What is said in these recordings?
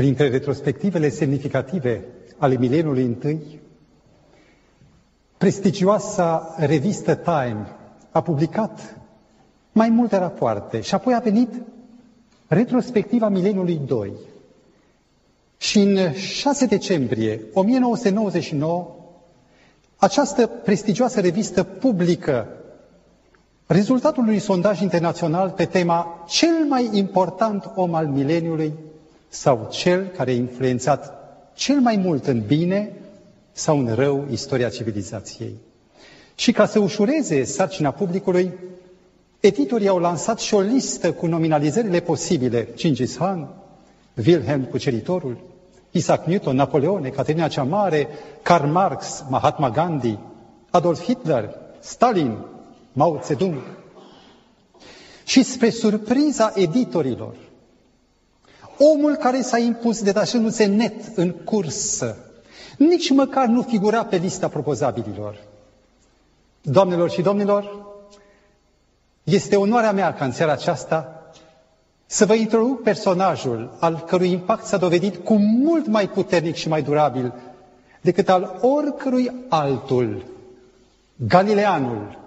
Printre retrospectivele semnificative ale mileniului întâi, prestigioasa revistă Time a publicat mai multe rapoarte și apoi a venit retrospectiva mileniului 2. Și în 6 decembrie 1999, această prestigioasă revistă publică rezultatul unui sondaj internațional pe tema cel mai important om al mileniului sau cel care a influențat cel mai mult în bine sau în rău istoria civilizației. Și ca să ușureze sarcina publicului, editorii au lansat și o listă cu nominalizările posibile. Gingis Khan, Wilhelm Cuceritorul, Isaac Newton, Napoleone, Caterina cea Mare, Karl Marx, Mahatma Gandhi, Adolf Hitler, Stalin, Mao Zedong. Și spre surpriza editorilor, omul care s-a impus detașându-se net în cursă, nici măcar nu figura pe lista propozabililor. Doamnelor și domnilor, este onoarea mea ca în seara aceasta să vă introduc personajul al cărui impact s-a dovedit cu mult mai puternic și mai durabil decât al oricărui altul, Galileanul.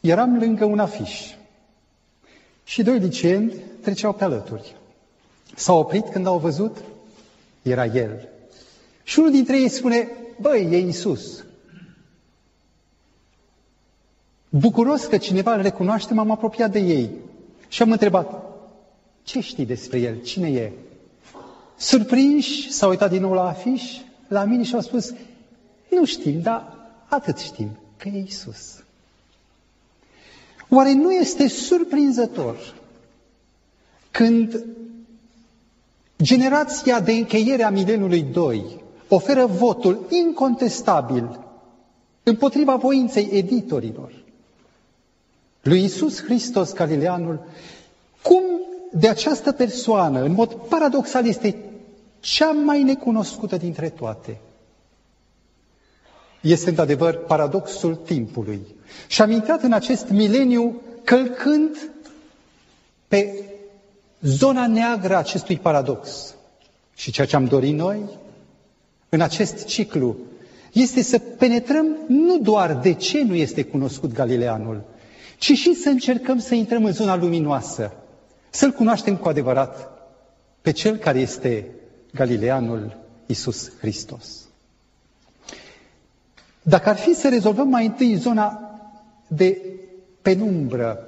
Eram lângă un afiș și doi liceeni treceau pe alături. S-au oprit când au văzut, era el. Și unul dintre ei spune, băi, e Iisus. Bucuros că cineva îl recunoaște, m-am apropiat de ei și am întrebat, ce știi despre el? Cine e? Surprinși, s-au uitat din nou la afiș, la mine și au spus, nu știm, dar atât știm, că e Isus. Oare nu este surprinzător când generația de încheiere a mileniului 2 oferă votul incontestabil împotriva voinței editorilor, lui Isus Hristos Galileanul, cum de această persoană, în mod paradoxal, este cea mai necunoscută dintre toate. Este într-adevăr paradoxul timpului. Și am intrat în acest mileniu călcând pe zona neagră a acestui paradox. Și ceea ce am dorit noi în acest ciclu este să penetrăm nu doar de ce nu este cunoscut Galileanul, ci și să încercăm să intrăm în zona luminoasă, să-L cunoaștem cu adevărat pe Cel care este Galileanul Isus Hristos. Dacă ar fi să rezolvăm mai întâi zona de penumbră,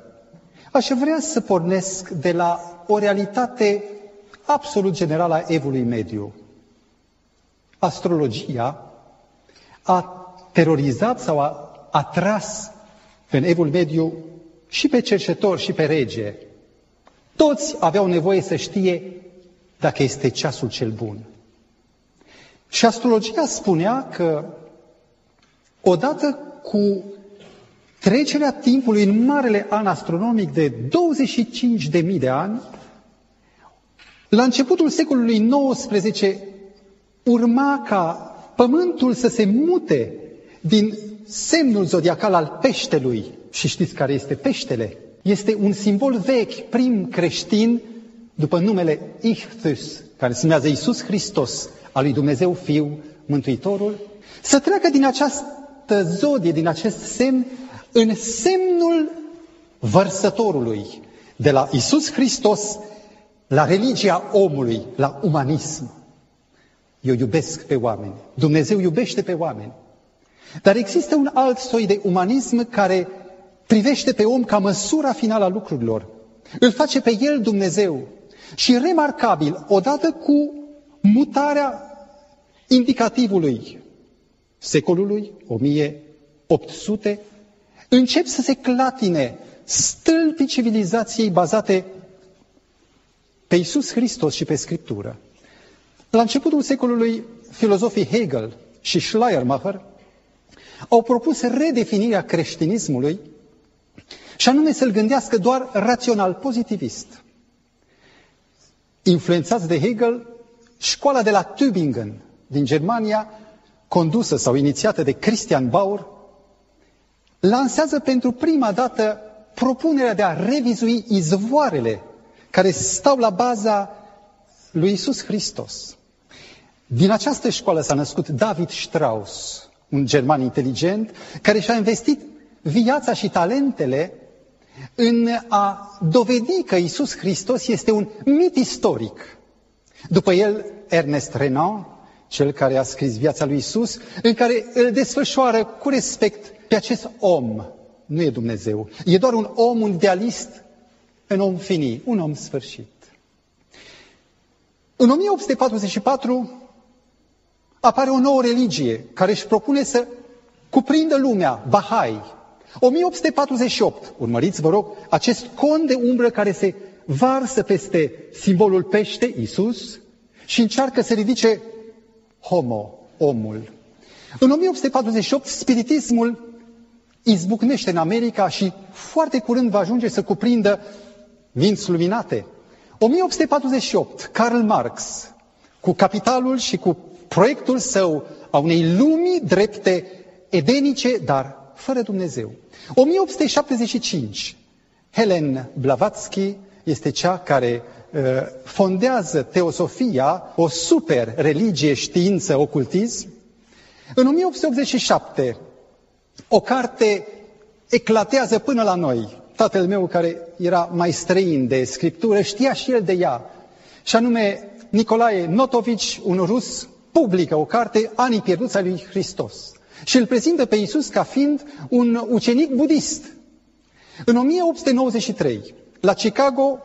aș vrea să pornesc de la o realitate absolut generală a evului mediu. Astrologia a terorizat sau a atras în evul mediu și pe cercetor și pe rege. Toți aveau nevoie să știe dacă este ceasul cel bun. Și astrologia spunea că odată cu trecerea timpului în marele an astronomic de 25.000 de ani, la începutul secolului XIX urma ca Pământul să se mute din semnul zodiacal al peștelui. Și știți care este peștele? Este un simbol vechi, prim creștin, după numele Ichthus, care se numează Iisus Hristos, al lui Dumnezeu Fiu, Mântuitorul, să treacă din această zodie, din acest semn, în semnul vărsătorului, de la Isus Hristos la religia omului, la umanism. Eu iubesc pe oameni. Dumnezeu iubește pe oameni. Dar există un alt soi de umanism care privește pe om ca măsura finală a lucrurilor. Îl face pe el Dumnezeu. Și remarcabil, odată cu mutarea indicativului secolului 1800, încep să se clatine stâlpii civilizației bazate pe Iisus Hristos și pe Scriptură. La începutul secolului, filozofii Hegel și Schleiermacher au propus redefinirea creștinismului și anume să-l gândească doar rațional, pozitivist. Influențați de Hegel, școala de la Tübingen din Germania, condusă sau inițiată de Christian Bauer, lansează pentru prima dată propunerea de a revizui izvoarele care stau la baza lui Isus Hristos. Din această școală s-a născut David Strauss, un german inteligent, care și-a investit viața și talentele în a dovedi că Isus Hristos este un mit istoric. După el, Ernest Renan, cel care a scris viața lui Isus, în care îl desfășoară cu respect pe acest om. Nu e Dumnezeu. E doar un om, un idealist, un om finit, un om sfârșit. În 1844 apare o nouă religie care își propune să cuprindă lumea, Bahai. 1848, urmăriți, vă rog, acest con de umbră care se varsă peste simbolul pește, Isus, și încearcă să ridice homo, omul. În 1848, spiritismul izbucnește în America și foarte curând va ajunge să cuprindă minți luminate. 1848, Karl Marx, cu capitalul și cu proiectul său a unei lumii drepte, edenice, dar fără Dumnezeu. 1875, Helen Blavatsky este cea care uh, fondează teosofia, o super religie, știință, ocultism. În 1887, o carte eclatează până la noi. Tatăl meu, care era mai străin de scriptură, știa și el de ea. Și anume, Nicolae Notovici, un rus, publică o carte, Anii pierduți al lui Hristos. Și îl prezintă pe Iisus ca fiind un ucenic budist. În 1893, la Chicago,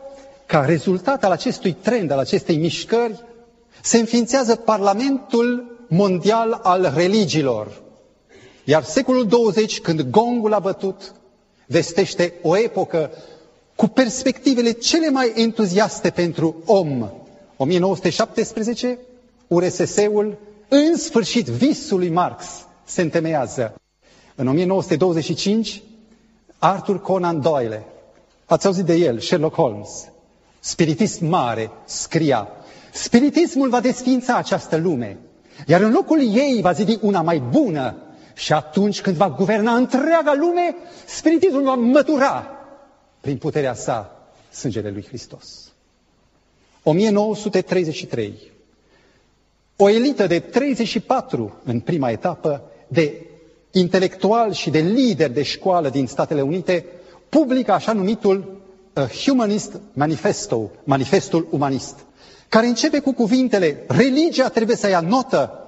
ca rezultat al acestui trend, al acestei mișcări, se înființează Parlamentul Mondial al Religiilor. Iar secolul 20, când gongul a bătut, vestește o epocă cu perspectivele cele mai entuziaste pentru om. 1917, URSS-ul, în sfârșit, visul lui Marx se întemeiază. În 1925, Arthur Conan Doyle, ați auzit de el, Sherlock Holmes, spiritist mare, scria, spiritismul va desfința această lume, iar în locul ei va zidi una mai bună și atunci când va guverna întreaga lume, spiritismul va mătura prin puterea sa sângele lui Hristos. 1933. O elită de 34 în prima etapă de intelectuali și de lideri de școală din Statele Unite publică așa numitul uh, Humanist Manifesto, Manifestul Umanist, care începe cu cuvintele Religia trebuie să ia notă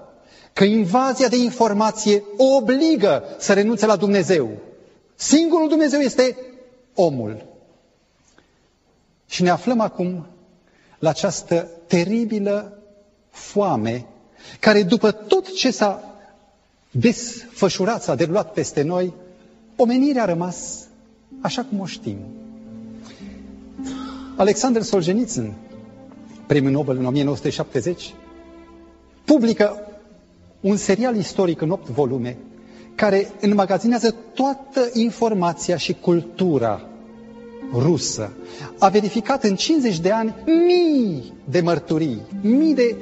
că invazia de informație o obligă să renunțe la Dumnezeu. Singurul Dumnezeu este omul. Și ne aflăm acum la această teribilă foame, care după tot ce s-a desfășurat, s-a derulat peste noi, omenirea a rămas așa cum o știm. Alexander Solzhenitsyn, premiul Nobel în 1970, publică un serial istoric în opt volume care înmagazinează toată informația și cultura rusă. A verificat în 50 de ani mii de mărturii, mii de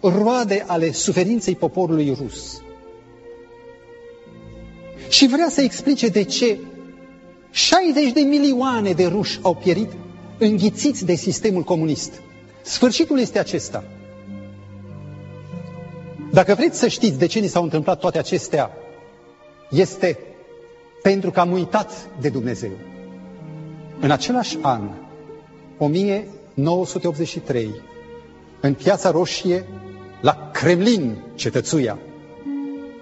uh, roade ale suferinței poporului rus. Și vrea să explice de ce 60 de milioane de ruși au pierit înghițiți de sistemul comunist. Sfârșitul este acesta. Dacă vreți să știți de ce ni s-au întâmplat toate acestea, este pentru că am uitat de Dumnezeu. În același an, 1983, în Piața Roșie, la Kremlin, cetățuia,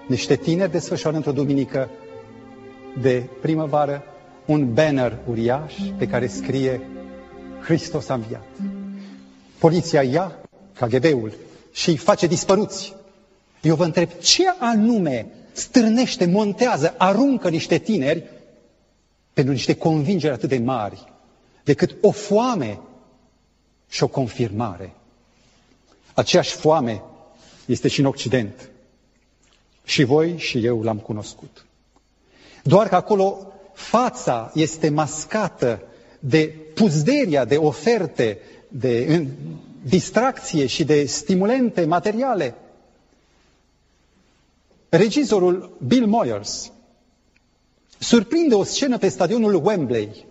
niște tineri desfășoară într-o duminică de primăvară un banner uriaș pe care scrie Hristos a înviat. Poliția ia KGB-ul și îi face dispăruți. Eu vă întreb, ce anume stârnește, montează, aruncă niște tineri pentru niște convingeri atât de mari, decât o foame și o confirmare. Aceeași foame este și în Occident. Și voi și eu l-am cunoscut. Doar că acolo fața este mascată de puzderia, de oferte, de distracție și de stimulente materiale. Regizorul Bill Moyers surprinde o scenă pe stadionul Wembley.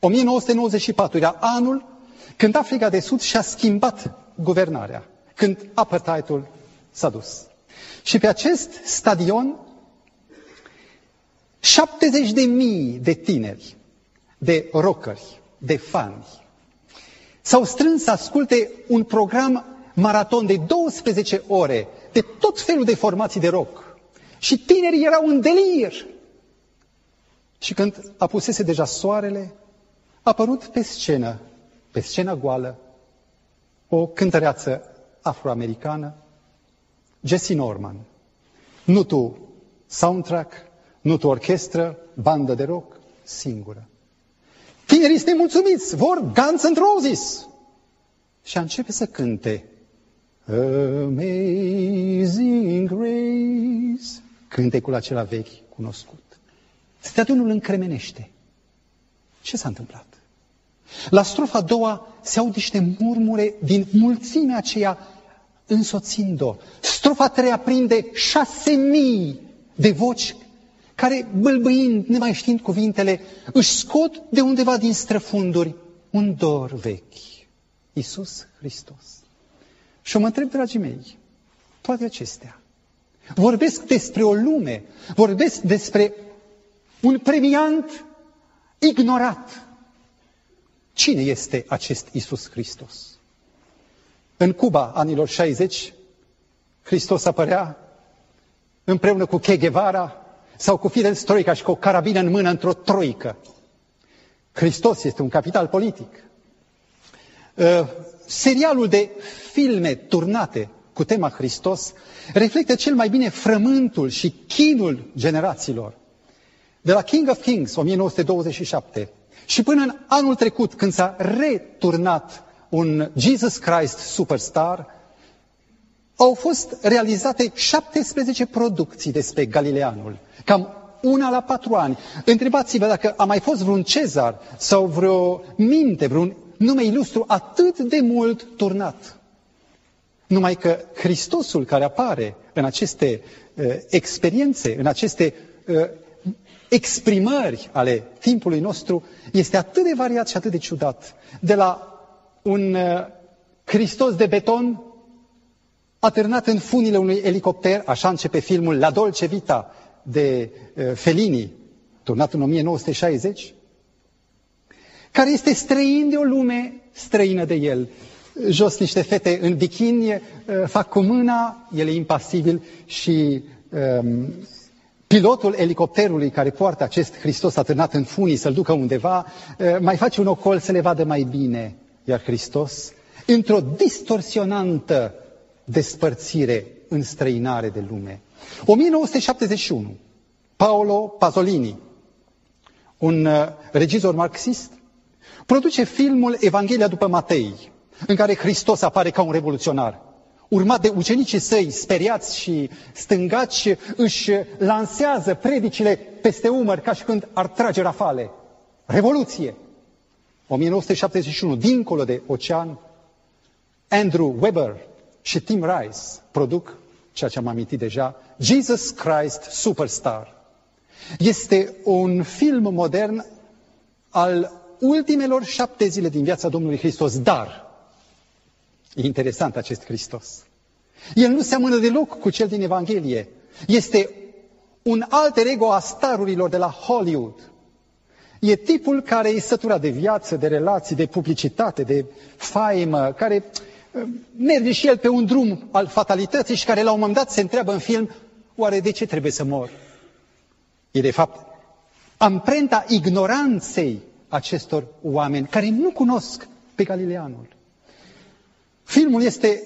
1994 era anul când Africa de Sud și-a schimbat guvernarea, când apartheidul s-a dus. Și pe acest stadion, 70 de mii de tineri, de rockeri, de fani, s-au strâns să asculte un program maraton de 12 ore de tot felul de formații de rock. Și tinerii erau în delir. Și când apusese deja soarele, a apărut pe scenă, pe scena goală, o cântăreață afroamericană, Jessie Norman. Nu tu soundtrack, nu tu orchestră, bandă de rock, singură. Tinerii sunt mulțumiți, vor Guns and Roses. Și a începe să cânte Amazing Grace, cântecul acela vechi, cunoscut. Stadionul încremenește. Ce s-a întâmplat? La strofa a doua se aud niște murmure din mulțimea aceea însoțind-o. Strofa a treia prinde șase mii de voci care, bâlbâind, nemai știind cuvintele, își scot de undeva din străfunduri un dor vechi. Iisus Hristos. Și mă întreb, dragii mei, toate acestea vorbesc despre o lume, vorbesc despre un premiant ignorat. Cine este acest Isus Hristos? În Cuba, anilor 60, Hristos apărea împreună cu Che Guevara sau cu Fidel Stroica și cu o carabină în mână într-o troică. Hristos este un capital politic. Uh, serialul de filme turnate cu tema Hristos reflectă cel mai bine frământul și chinul generațiilor. De la King of Kings, 1927, și până în anul trecut, când s-a returnat un Jesus Christ Superstar, au fost realizate 17 producții despre Galileanul, cam una la patru ani. Întrebați-vă dacă a mai fost vreun cezar sau vreo minte, vreun nume ilustru atât de mult turnat. Numai că Hristosul care apare în aceste uh, experiențe, în aceste uh, exprimări ale timpului nostru, este atât de variat și atât de ciudat. De la un uh, Hristos de beton atârnat în funile unui elicopter, așa începe filmul La Dolce Vita de uh, Fellini, turnat în 1960, care este străin de o lume străină de el. Jos niște fete în bikini uh, fac cu mâna, el e impasibil și um, pilotul elicopterului care poartă acest Hristos atârnat în funii să-l ducă undeva, uh, mai face un ocol să le vadă mai bine. Iar Hristos, într-o distorsionantă despărțire în străinare de lume. 1971, Paolo Pasolini, un uh, regizor marxist, produce filmul Evanghelia după Matei, în care Hristos apare ca un revoluționar. Urmat de ucenicii săi, speriați și stângaci, își lansează predicile peste umăr ca și când ar trage rafale. Revoluție! 1971, dincolo de ocean, Andrew Weber și Tim Rice produc ceea ce am amintit deja, Jesus Christ Superstar. Este un film modern al ultimelor șapte zile din viața Domnului Hristos, dar e interesant acest Hristos. El nu seamănă deloc cu cel din Evanghelie. Este un alter ego a starurilor de la Hollywood. E tipul care e săturat de viață, de relații, de publicitate, de faimă, care uh, merge și el pe un drum al fatalității și care la un moment dat se întreabă în film, oare de ce trebuie să mor? E de fapt amprenta ignoranței acestor oameni care nu cunosc pe Galileanul. Filmul este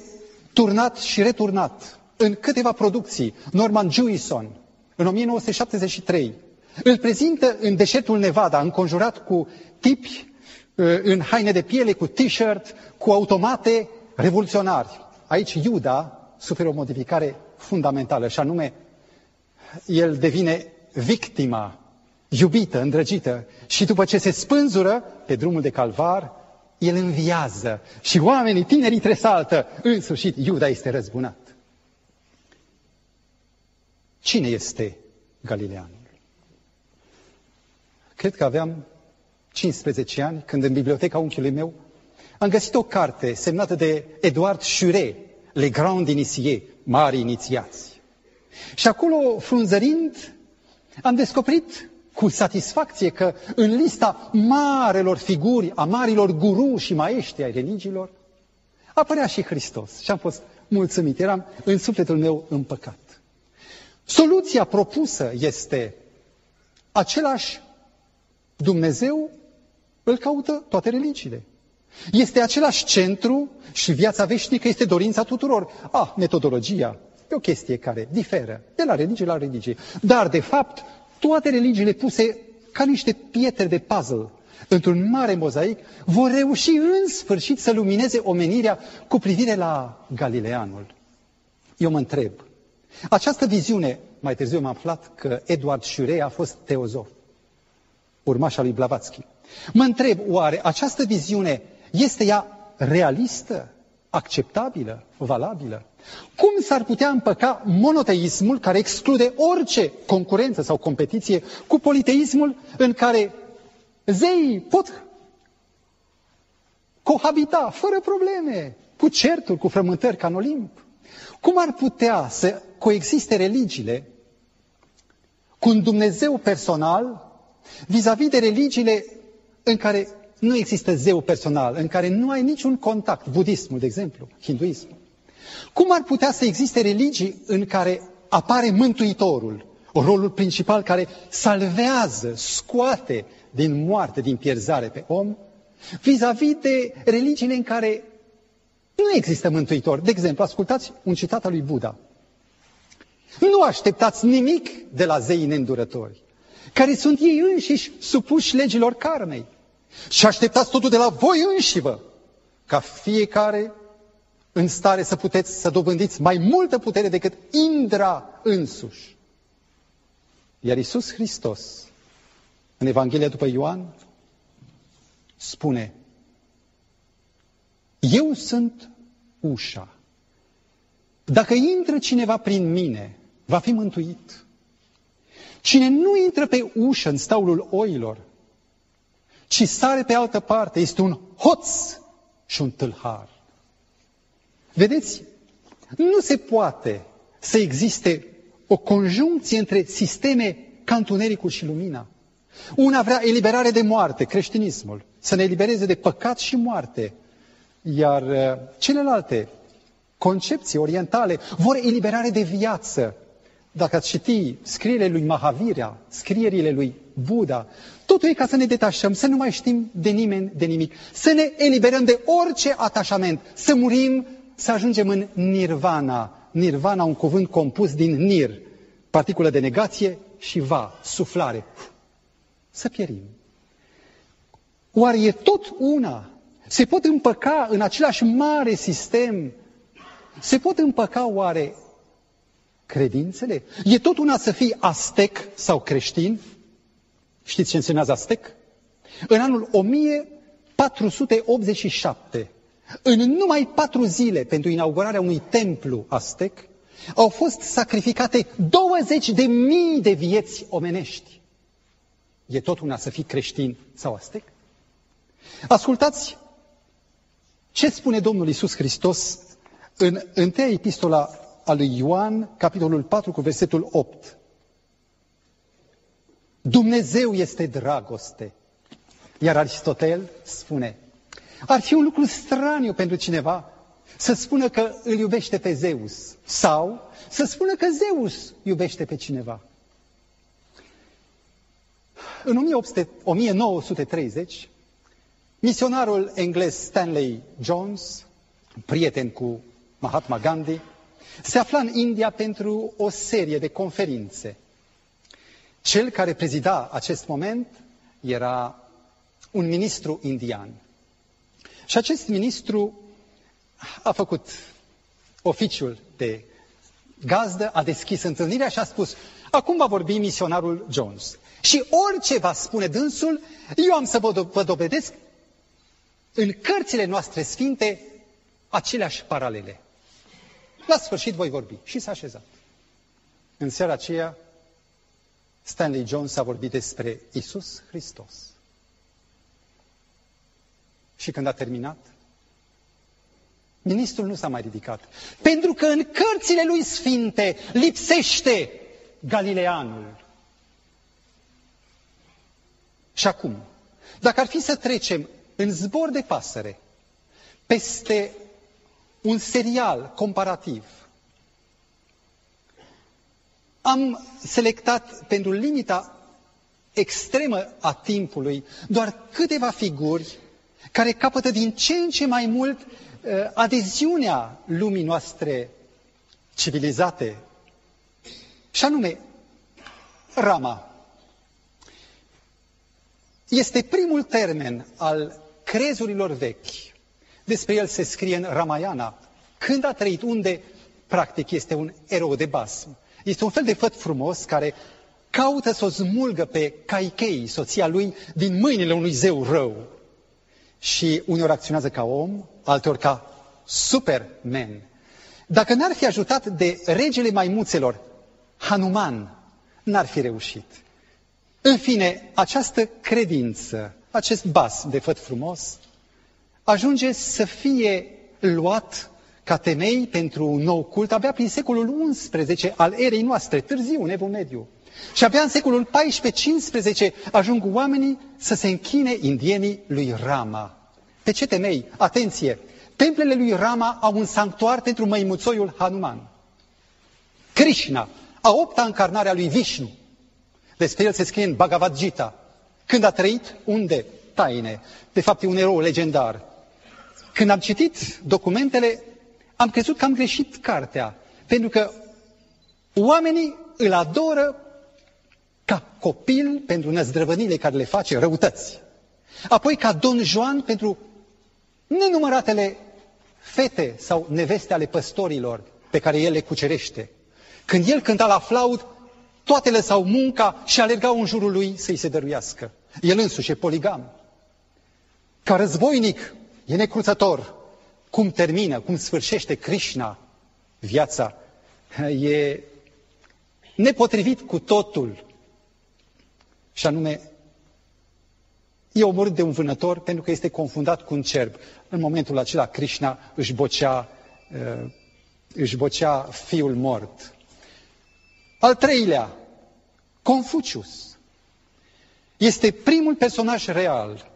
turnat și returnat în câteva producții. Norman Jewison, în 1973, îl prezintă în deșertul Nevada, înconjurat cu tipi uh, în haine de piele, cu t-shirt, cu automate revoluționari. Aici Iuda suferă o modificare fundamentală, și anume, el devine victima, iubită, îndrăgită, și după ce se spânzură pe drumul de calvar, el înviază și oamenii, tinerii tresaltă. În sfârșit, Iuda este răzbunat. Cine este Galilean? Cred că aveam 15 ani, când în biblioteca unchiului meu am găsit o carte semnată de Eduard Chure, Le Grand Initié, Mari Inițiați. Și acolo, frunzărind, am descoperit cu satisfacție că în lista marelor figuri, a marilor guru și maestri ai religiilor, apărea și Hristos. Și am fost mulțumit. Eram în sufletul meu împăcat. Soluția propusă este același Dumnezeu îl caută toate religiile. Este același centru și viața veșnică este dorința tuturor. Ah, metodologia e o chestie care diferă de la religie la religie. Dar, de fapt, toate religiile puse ca niște pietre de puzzle într-un mare mozaic vor reuși în sfârșit să lumineze omenirea cu privire la Galileanul. Eu mă întreb, această viziune, mai târziu m-am aflat că Eduard Șurei a fost teozof, urmașa lui Blavatsky. Mă întreb, oare această viziune este ea realistă, acceptabilă, valabilă? Cum s-ar putea împăca monoteismul care exclude orice concurență sau competiție cu politeismul în care zeii pot cohabita fără probleme, cu certuri, cu frământări ca în Olimp? Cum ar putea să coexiste religiile cu un Dumnezeu personal vis-a-vis -vis de religiile în care nu există zeu personal, în care nu ai niciun contact, budismul, de exemplu, hinduismul. Cum ar putea să existe religii în care apare Mântuitorul, rolul principal care salvează, scoate din moarte, din pierzare pe om, vis-a-vis -vis de religiile în care nu există Mântuitor. De exemplu, ascultați un citat al lui Buddha. Nu așteptați nimic de la zeii neîndurători, care sunt ei înșiși supuși legilor karmei. Și așteptați totul de la voi înșivă, ca fiecare în stare să puteți să dobândiți mai multă putere decât Indra însuși. Iar Iisus Hristos, în Evanghelia după Ioan, spune, eu sunt ușa. Dacă intră cineva prin mine, va fi mântuit. Cine nu intră pe ușă în staulul oilor, ci sare pe altă parte, este un hoț și un tâlhar. Vedeți, nu se poate să existe o conjuncție între sisteme ca întunericul și lumina. Una vrea eliberare de moarte, creștinismul, să ne elibereze de păcat și moarte, iar uh, celelalte concepții orientale vor eliberare de viață. Dacă ați citi scrierile lui Mahavira, scrierile lui Buddha, totul e ca să ne detașăm, să nu mai știm de nimeni, de nimic, să ne eliberăm de orice atașament, să murim, să ajungem în nirvana. Nirvana, un cuvânt compus din nir, particulă de negație și va, suflare. Să pierim. Oare e tot una? Se pot împăca în același mare sistem? Se pot împăca oare credințele? E tot una să fii astec sau creștin? Știți ce înseamnă Aztec? În anul 1487, în numai patru zile pentru inaugurarea unui templu Aztec, au fost sacrificate 20 de mii de vieți omenești. E tot una să fii creștin sau Aztec? Ascultați ce spune Domnul Isus Hristos în întâia epistola a lui Ioan, capitolul 4, cu versetul 8. Dumnezeu este dragoste. Iar Aristotel spune, ar fi un lucru straniu pentru cineva să spună că îl iubește pe Zeus sau să spună că Zeus iubește pe cineva. În 1800, 1930, misionarul englez Stanley Jones, prieten cu Mahatma Gandhi, se afla în India pentru o serie de conferințe cel care prezida acest moment era un ministru indian. Și acest ministru a făcut oficiul de gazdă, a deschis întâlnirea și a spus, acum va vorbi misionarul Jones. Și orice va spune dânsul, eu am să vă dovedesc în cărțile noastre sfinte aceleași paralele. La sfârșit voi vorbi. Și s-a așezat. În seara aceea, Stanley Jones a vorbit despre Isus Hristos. Și când a terminat, ministrul nu s-a mai ridicat. Pentru că în cărțile lui sfinte lipsește Galileanul. Și acum, dacă ar fi să trecem în zbor de pasăre peste un serial comparativ, am selectat pentru limita extremă a timpului doar câteva figuri care capătă din ce în ce mai mult uh, adeziunea lumii noastre civilizate. Și anume, Rama. Este primul termen al crezurilor vechi. Despre el se scrie în Ramayana. Când a trăit, unde, practic, este un erou de basm. Este un fel de făt frumos care caută să o smulgă pe Caicei, soția lui, din mâinile unui zeu rău. Și uneori acționează ca om, alteori ca superman. Dacă n-ar fi ajutat de regele maimuțelor, Hanuman, n-ar fi reușit. În fine, această credință, acest bas de făt frumos, ajunge să fie luat ca temei pentru un nou cult abia prin secolul XI al erei noastre, târziu, în Evul Mediu. Și abia în secolul XIV-XV ajung oamenii să se închine indienii lui Rama. Pe ce temei? Atenție! Templele lui Rama au un sanctuar pentru măimuțoiul Hanuman. Krishna, a opta încarnare a lui Vishnu. Despre el se scrie în Bhagavad Gita. Când a trăit, unde? Taine. De fapt, e un erou legendar. Când am citit documentele, am crezut că am greșit cartea. Pentru că oamenii îl adoră ca copil pentru năzdrăvănile care le face răutăți. Apoi ca Don Juan pentru nenumăratele fete sau neveste ale păstorilor pe care el le cucerește. Când el cânta la flaut, toate lăsau munca și alergau în jurul lui să-i se dăruiască. El însuși e poligam. Ca războinic, e necruțător. Cum termină, cum sfârșește Krishna viața, e nepotrivit cu totul. Și anume, e omorât de un vânător pentru că este confundat cu un cerb. În momentul acela, Krishna își bocea, uh, își bocea fiul mort. Al treilea, Confucius. Este primul personaj real.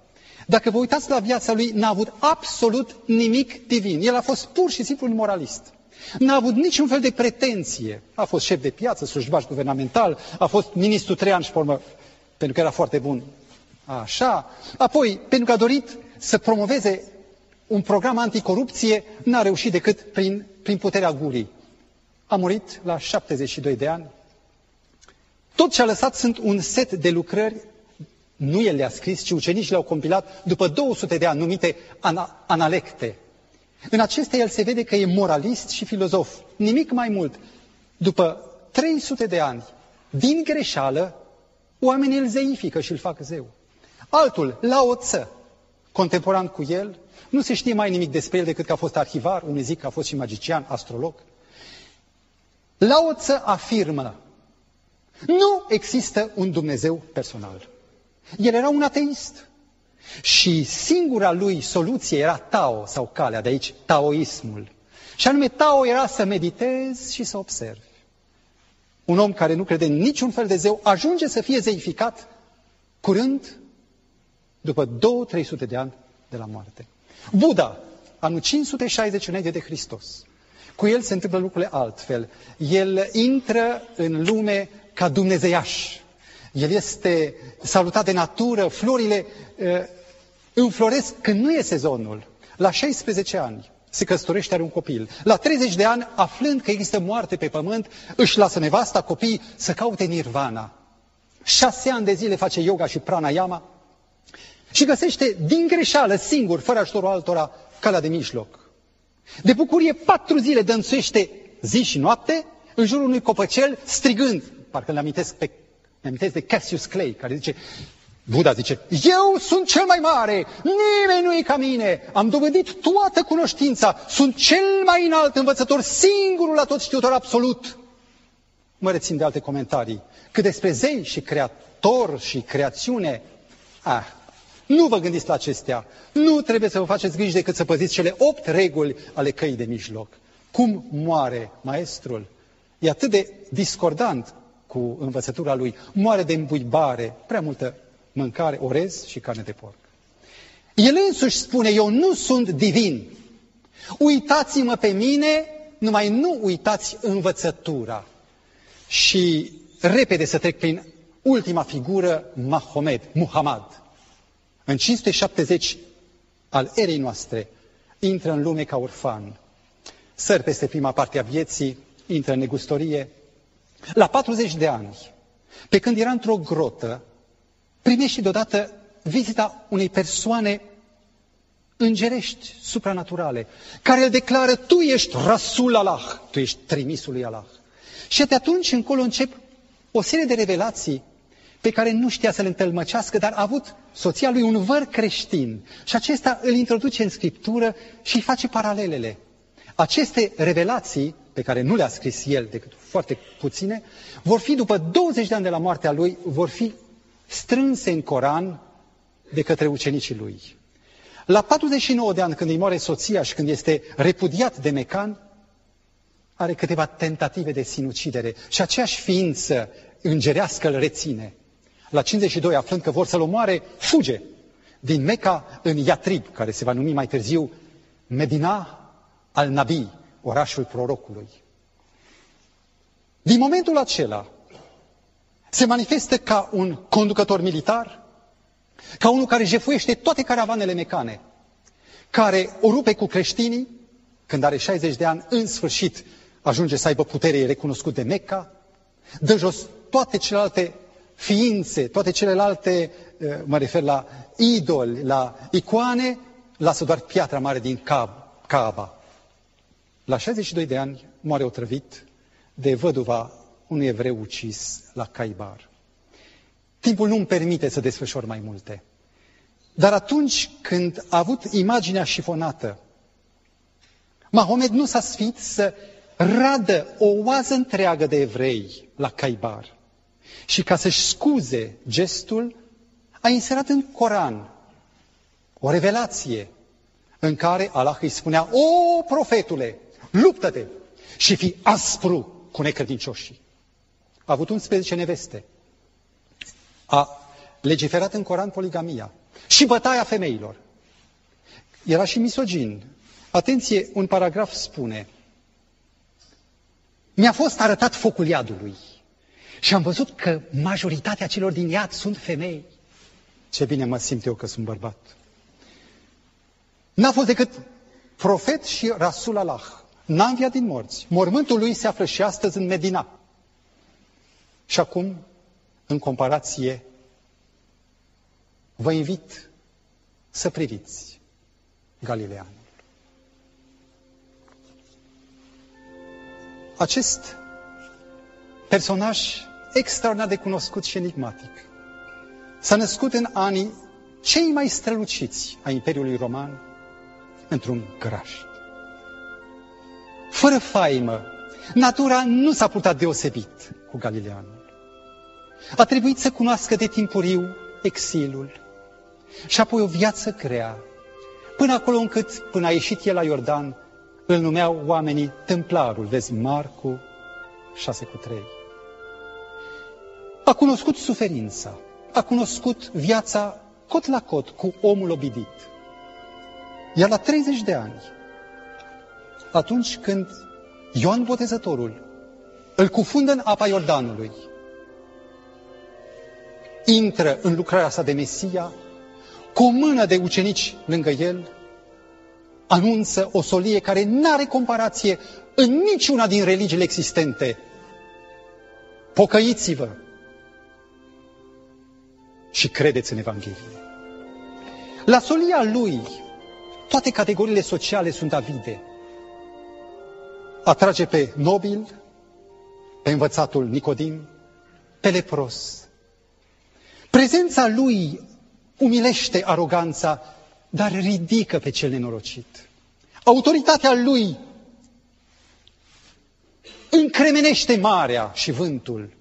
Dacă vă uitați la viața lui, n-a avut absolut nimic divin. El a fost pur și simplu un moralist. N-a avut niciun fel de pretenție. A fost șef de piață, slujbaș guvernamental, a fost ministru trei ani și pe pentru că era foarte bun. Așa. Apoi, pentru că a dorit să promoveze un program anticorupție, n-a reușit decât prin, prin puterea gurii. A murit la 72 de ani. Tot ce a lăsat sunt un set de lucrări, nu el le-a scris, ci ucenicii le-au compilat după 200 de ani, numite ana, analecte. În acestea el se vede că e moralist și filozof. Nimic mai mult. După 300 de ani, din greșeală, oamenii îl zeifică și îl fac zeu. Altul, Lao Tse, contemporan cu el, nu se știe mai nimic despre el decât că a fost arhivar, unii zic că a fost și magician, astrolog. Lao Tse afirmă, nu există un Dumnezeu personal. El era un ateist. Și singura lui soluție era Tao sau calea, de aici taoismul. Și anume Tao era să meditezi și să observi. Un om care nu crede în niciun fel de zeu ajunge să fie zeificat curând după 2-300 de ani de la moarte. Buddha, anul 560 înainte de Hristos. Cu el se întâmplă lucrurile altfel. El intră în lume ca dumnezeiaș. El este salutat de natură, florile uh, înfloresc când nu e sezonul. La 16 ani se căsătorește, are un copil. La 30 de ani, aflând că există moarte pe pământ, își lasă nevasta, copii, să caute nirvana. Șase ani de zile face yoga și pranayama și găsește din greșeală, singur, fără ajutorul altora, calea de mijloc. De bucurie, patru zile dănțuiește zi și noapte în jurul unui copăcel, strigând, parcă le amintesc, pe, le amintesc de Cassius Clay, care zice, Buddha zice, eu sunt cel mai mare, nimeni nu e ca mine, am dovedit toată cunoștința, sunt cel mai înalt învățător, singurul la tot știutor absolut. Mă rețin de alte comentarii. Cât despre zei și creator și creațiune, ah, Nu vă gândiți la acestea. Nu trebuie să vă faceți griji decât să păziți cele opt reguli ale căii de mijloc. Cum moare maestrul? E atât de discordant cu învățătura lui. Moare de îmbuibare, prea multă mâncare, orez și carne de porc. El însuși spune, eu nu sunt divin. Uitați-mă pe mine, numai nu uitați învățătura. Și repede să trec prin ultima figură, Mahomed, Muhammad. În 570 al erei noastre, intră în lume ca orfan. Săr peste prima parte a vieții, intră în negustorie. La 40 de ani, pe când era într-o grotă, primește deodată vizita unei persoane îngerești, supranaturale, care îl declară, tu ești Rasul Allah, tu ești trimisul lui Allah. Și de atunci încolo încep o serie de revelații pe care nu știa să le întâlmăcească, dar a avut soția lui un văr creștin. Și acesta îl introduce în Scriptură și îi face paralelele. Aceste revelații, pe care nu le-a scris el decât foarte puține, vor fi, după 20 de ani de la moartea lui, vor fi strânse în Coran de către ucenicii lui. La 49 de ani, când îi moare soția și când este repudiat de Mecan, are câteva tentative de sinucidere și aceeași ființă îngerească îl reține. La 52, aflând că vor să-l omoare, fuge din Meca în Iatrib, care se va numi mai târziu Medina al Nabi, orașul prorocului. Din momentul acela, se manifestă ca un conducător militar, ca unul care jefuiește toate caravanele mecane, care o rupe cu creștinii, când are 60 de ani, în sfârșit ajunge să aibă putere, e recunoscut de Mecca, dă jos toate celelalte ființe, toate celelalte, eh, mă refer la idoli, la icoane, lasă doar piatra mare din Kaaba. La 62 de ani moare otrăvit de văduva unui evreu ucis la Caibar. Timpul nu îmi permite să desfășor mai multe. Dar atunci când a avut imaginea șifonată, Mahomed nu s-a sfit să radă o oază întreagă de evrei la Caibar. Și ca să-și scuze gestul, a inserat în Coran o revelație în care Allah îi spunea, O, profetule, luptă-te și fi aspru cu necredincioșii. A avut 11 neveste. A legiferat în Coran poligamia și bătaia femeilor. Era și misogin. Atenție, un paragraf spune, mi-a fost arătat focul iadului și am văzut că majoritatea celor din iad sunt femei. Ce bine mă simt eu că sunt bărbat. N-a fost decât profet și Rasul Allah. N-a înviat din morți. Mormântul lui se află și astăzi în Medina. Și acum, în comparație, vă invit să priviți Galileanul. Acest personaj extraordinar de cunoscut și enigmatic s-a născut în anii cei mai străluciți a Imperiului Roman într-un grajd. Fără faimă, natura nu s-a purtat deosebit cu Galileanul. A trebuit să cunoască de timpuriu exilul și apoi o viață grea, până acolo încât, până a ieșit el la Iordan, îl numeau oamenii templarul, vezi, Marcu 6 cu 3. A cunoscut suferința, a cunoscut viața cot la cot cu omul obidit. Iar la 30 de ani, atunci când Ioan Botezătorul îl cufundă în apa Iordanului, intră în lucrarea sa de Mesia, cu o mână de ucenici lângă el, anunță o solie care nu are comparație în niciuna din religiile existente. Pocăiți-vă și credeți în Evanghelie. La solia lui, toate categoriile sociale sunt avide. Atrage pe nobil, pe învățatul Nicodim, pe lepros. Prezența lui umilește aroganța, dar ridică pe cel nenorocit. Autoritatea lui încremenește marea și vântul.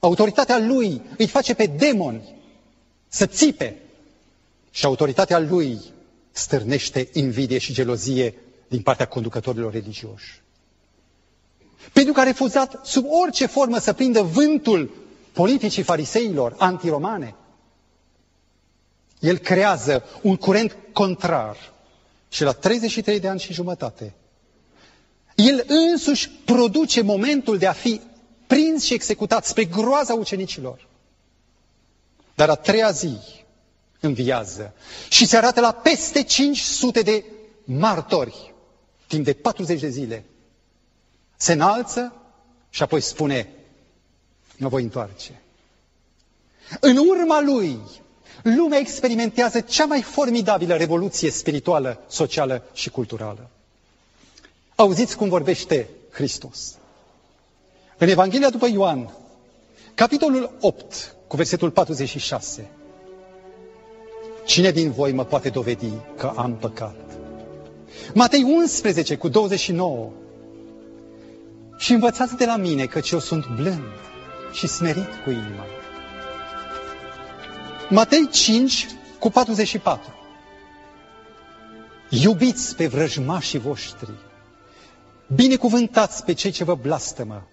Autoritatea lui îi face pe demoni să țipe și autoritatea lui stârnește invidie și gelozie din partea conducătorilor religioși. Pentru că a refuzat sub orice formă să prindă vântul politicii fariseilor antiromane. El creează un curent contrar și la 33 de ani și jumătate el însuși produce momentul de a fi prins și executat spre groaza ucenicilor. Dar a treia zi înviază și se arată la peste 500 de martori timp de 40 de zile. Se înalță și apoi spune, mă voi întoarce. În urma lui, lumea experimentează cea mai formidabilă revoluție spirituală, socială și culturală. Auziți cum vorbește Hristos. În Evanghelia după Ioan, capitolul 8, cu versetul 46. Cine din voi mă poate dovedi că am păcat? Matei 11 cu 29. Și învățați de la mine căci eu sunt blând și smerit cu inima. Matei 5 cu 44. Iubiți pe vrăjmașii voștri Binecuvântați pe cei ce vă blastămă.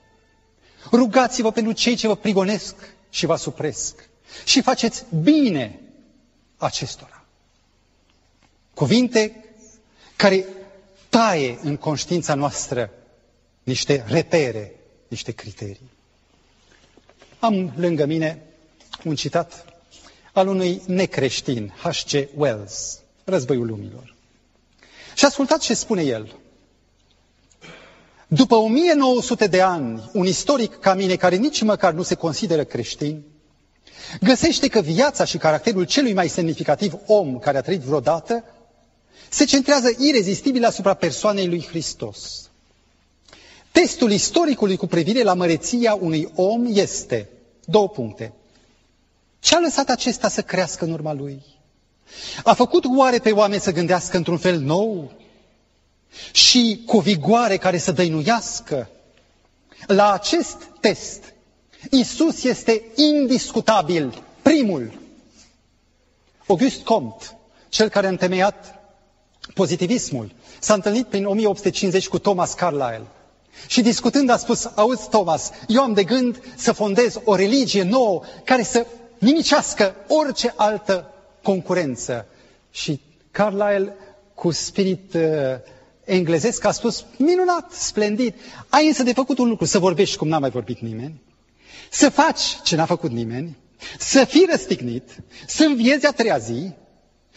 Rugați-vă pentru cei ce vă prigonesc și vă supresc. Și faceți bine acestora. Cuvinte care taie în conștiința noastră niște repere, niște criterii. Am lângă mine un citat al unui necreștin, H.C. Wells, Războiul Lumilor. Și ascultați ce spune el. După 1900 de ani, un istoric ca mine, care nici măcar nu se consideră creștin, găsește că viața și caracterul celui mai semnificativ om care a trăit vreodată se centrează irezistibil asupra persoanei lui Hristos. Testul istoricului cu privire la măreția unui om este două puncte. Ce a lăsat acesta să crească în urma lui? A făcut oare pe oameni să gândească într-un fel nou? și cu vigoare care să dăinuiască. La acest test, Isus este indiscutabil primul. August Comte, cel care a întemeiat pozitivismul, s-a întâlnit prin 1850 cu Thomas Carlyle. Și discutând a spus, auzi Thomas, eu am de gând să fondez o religie nouă care să nimicească orice altă concurență. Și Carlyle, cu spirit uh, englezesc a spus, minunat, splendid, ai însă de făcut un lucru, să vorbești cum n-a mai vorbit nimeni, să faci ce n-a făcut nimeni, să fii răstignit, să înviezi a treia zi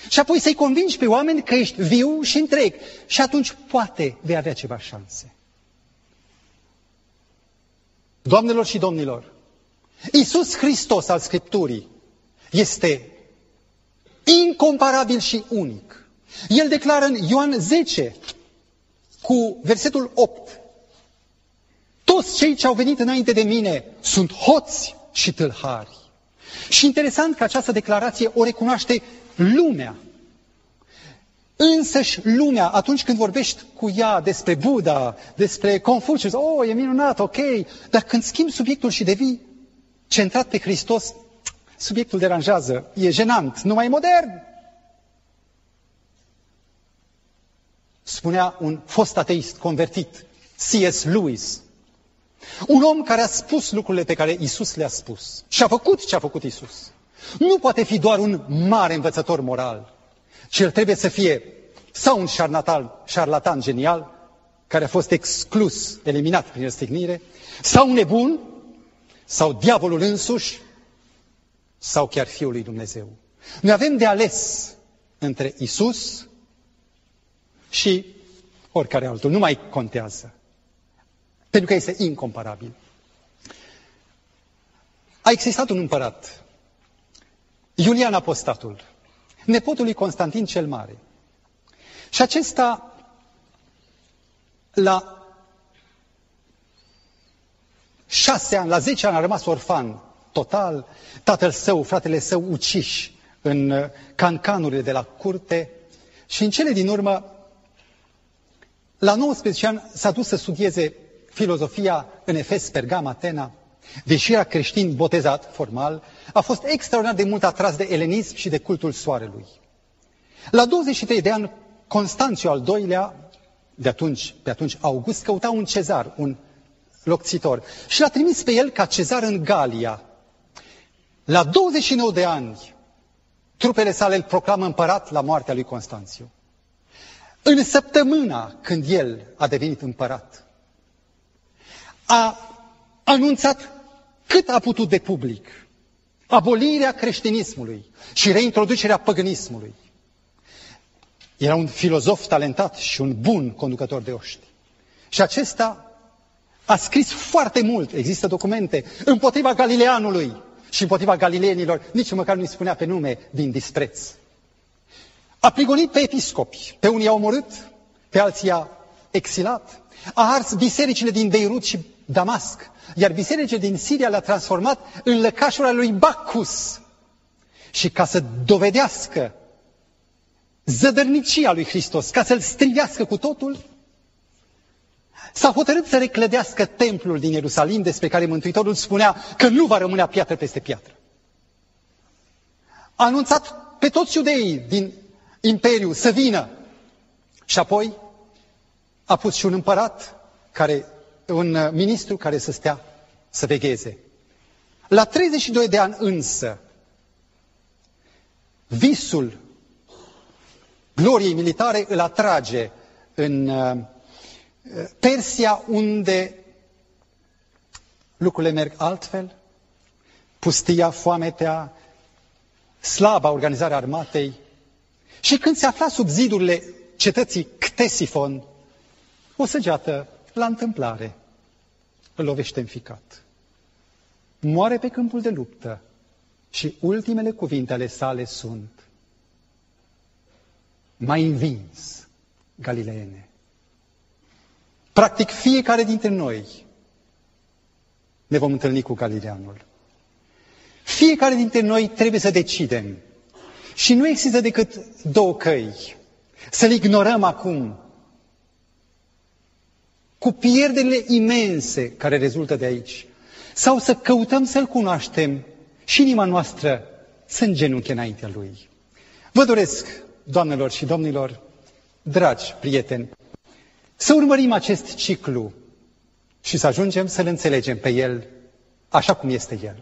și apoi să-i convingi pe oameni că ești viu și întreg. Și atunci poate vei avea ceva șanse. Doamnelor și domnilor, Iisus Hristos al Scripturii este incomparabil și unic. El declară în Ioan 10, cu versetul 8. Toți cei ce au venit înainte de mine sunt hoți și tâlhari. Și interesant că această declarație o recunoaște lumea. Însăși lumea, atunci când vorbești cu ea despre Buddha, despre Confucius, oh, e minunat, ok, dar când schimbi subiectul și devii centrat pe Hristos, subiectul deranjează, e jenant, nu mai e modern. spunea un fost ateist convertit, C.S. Lewis. Un om care a spus lucrurile pe care Isus le-a spus și a făcut ce a făcut Isus. Nu poate fi doar un mare învățător moral, ci el trebuie să fie sau un șarlatan, șarlatan genial, care a fost exclus, eliminat prin răstignire, sau un nebun, sau diavolul însuși, sau chiar Fiul lui Dumnezeu. Noi avem de ales între Isus și oricare altul. Nu mai contează. Pentru că este incomparabil. A existat un împărat, Iulian Apostatul, nepotul lui Constantin cel Mare. Și acesta, la șase ani, la zece ani a rămas orfan total, tatăl său, fratele său uciși în cancanurile de la curte și în cele din urmă la 19 ani s-a dus să studieze filozofia în Efes, Pergam, Atena. Deși era creștin botezat formal, a fost extraordinar de mult atras de elenism și de cultul soarelui. La 23 de ani, Constanțiu al doilea, de atunci, pe atunci August, căuta un cezar, un locțitor, și l-a trimis pe el ca cezar în Galia. La 29 de ani, trupele sale îl proclamă împărat la moartea lui Constanțiu. În săptămâna când el a devenit împărat, a anunțat cât a putut de public abolirea creștinismului și reintroducerea păgânismului. Era un filozof talentat și un bun conducător de oști. Și acesta a scris foarte mult, există documente, împotriva Galileanului și împotriva galileenilor, nici măcar nu-i spunea pe nume din dispreț. A prigonit pe episcopi, pe unii au omorât, pe alții a exilat, a ars bisericile din Beirut și Damasc, iar bisericile din Siria le-a transformat în lăcașul lui Bacchus. Și ca să dovedească zădărnicia lui Hristos, ca să-l strivească cu totul, s-a hotărât să reclădească templul din Ierusalim despre care Mântuitorul spunea că nu va rămâne piatră peste piatră. A anunțat pe toți iudeii din imperiu să vină și apoi a pus și un împărat, care, un ministru care să stea să vegheze. La 32 de ani însă, visul gloriei militare îl atrage în uh, Persia, unde lucrurile merg altfel, pustia, foametea, slaba organizarea armatei. Și când se afla sub zidurile cetății Ctesifon, o săgeată la întâmplare îl lovește în ficat. Moare pe câmpul de luptă și ultimele cuvinte ale sale sunt mai învins, Galileene. Practic, fiecare dintre noi ne vom întâlni cu Galileanul. Fiecare dintre noi trebuie să decidem. Și nu există decât două căi. Să-l ignorăm acum, cu pierderile imense care rezultă de aici, sau să căutăm să-L cunoaștem și inima noastră să îngenunche înaintea Lui. Vă doresc, doamnelor și domnilor, dragi prieteni, să urmărim acest ciclu și să ajungem să-L înțelegem pe El așa cum este El.